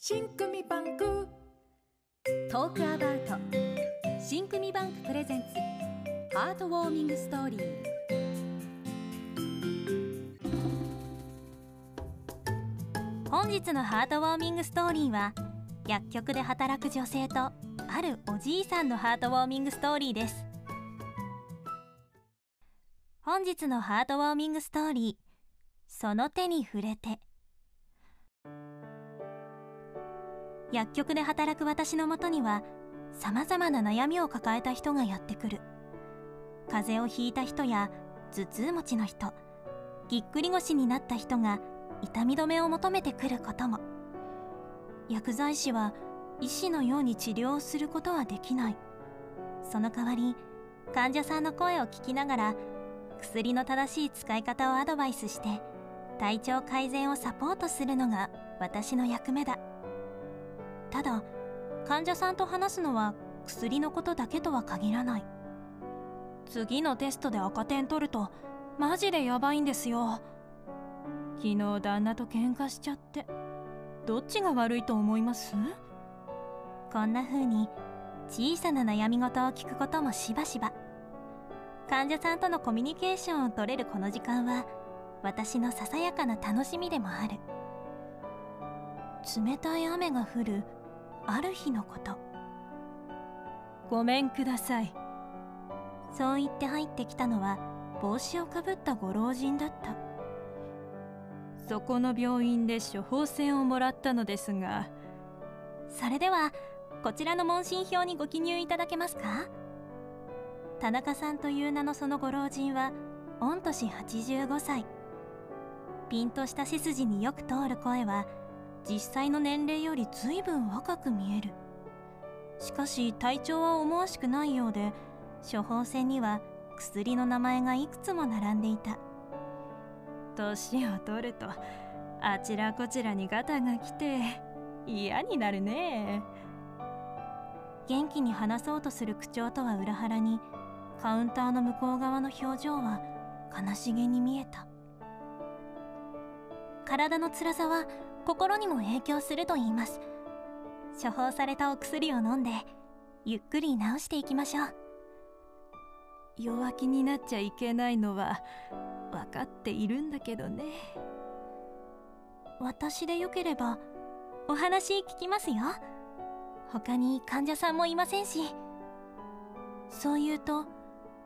新組バンク。トークアバウト。新組バンクプレゼンツ。ハートウォーミングストーリー。本日のハートウォーミングストーリーは薬局で働く女性とあるおじいさんのハートウォーミングストーリーです。本日のハートウォーミングストーリーその手に触れて。薬局で働く私のもとにはさまざまな悩みを抱えた人がやってくる。風邪をひいた人や頭痛持ちの人ぎっくり腰になった人が痛み止めを求めてくることも。薬剤師は医師のように治療をすることはできない。その代わり患者さんの声を聞きながら薬の正しい使い方をアドバイスして体調改善をサポートするのが私の役目だ。ただ患者さんと話すのは薬のことだけとは限らない。次のテストで赤点取るとマジでヤバいんですよ。昨日旦那と喧嘩しちゃってどっちが悪いと思います？こんな風に小さな悩み事を聞くこともしばしば。患者さんとのコミュニケーションを取れるこの時間は私のささやかな楽しみでもある。冷たい雨が降るある日のこと。ごめんください。そう言って入ってきたのは帽子をかぶったご老人だった。そこの病院で処方箋をもらったのですが。それではこちらの問診票にご記入いただけますか？田中さんという名のそのご老人は御年85歳。ピンとした背筋によく通る声は実際の年齢より随分若く見える。しかし体調は思わしくないようで処方箋には薬の名前がいくつも並んでいた。年を取るとあちらこちらにガタが来て嫌になるね。元気に話そうとする口調とは裏腹にカウンターの向こう側の表情は悲しげに見えた。体の辛さは心にも影響すると言います。処方されたお薬を飲んでゆっくり治していきましょう。弱気になっちゃいけないのは分かっているんだけどね。私でよければお話聞きますよ。他に患者さんもいませんし。そう言うと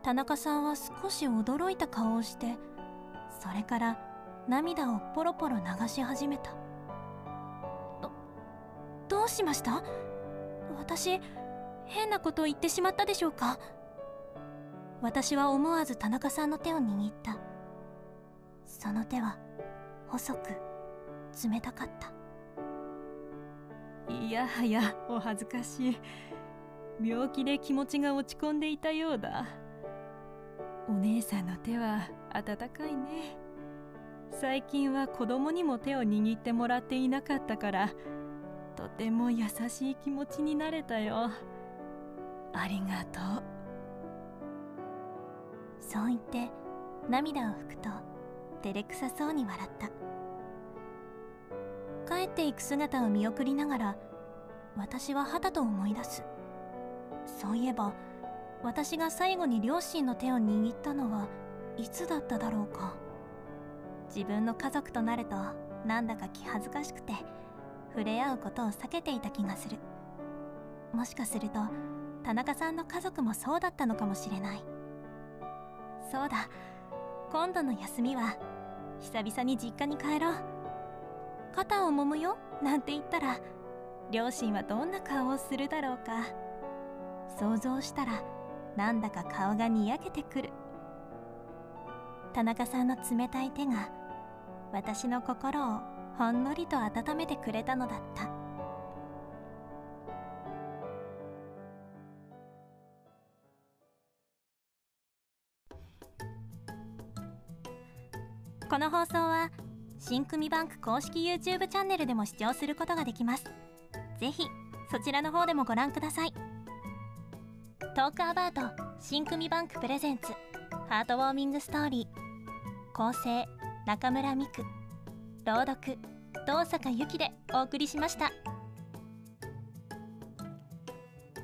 田中さんは少し驚いた顔をしてそれから涙をポロポロ流し始めた。どどうしました？私変なことを言ってしまったでしょうか？私は思わず田中さんの手を握った。その手は細く冷たかった。いやはやお恥ずかしい。病気で気持ちが落ち込んでいたようだ。お姉さんの手は温かいね。最近は子供にも手を握ってもらっていなかったからとても優しい気持ちになれたよ。ありがとう。そう言って涙を拭くと照れくさそうに笑った。帰っていく姿を見送りながら私ははたと思い出す。そういえば私が最後に両親の手を握ったのはいつだっただろうか。自分の家族となるとなんだか気恥ずかしくて。触れ合うことを避けていた気がする。もしかすると田中さんの家族もそうだったのかもしれない。そうだ。今度の休みは久々に実家に帰ろう。肩を揉むよなんて言ったら両親はどんな顔をするだろうか。想像したらなんだか顔がにやけてくる。田中さんの冷たい手が私の心をほんのりと温めてくれたのだった。この放送は新組バンク公式 YouTube チャンネルでも視聴することができます。ぜひそちらの方でもご覧ください。トークアバート新組バンクプレゼンツハートウォーミングストーリー構成中村美久。朗読遠坂由紀でお送りしました。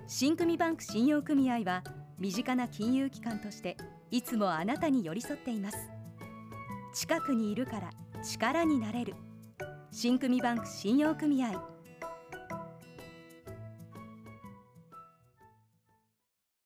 新組バンク信用組合は身近な金融機関としていつもあなたに寄り添っています。近くにいるから力になれる。新組バンク信用組合。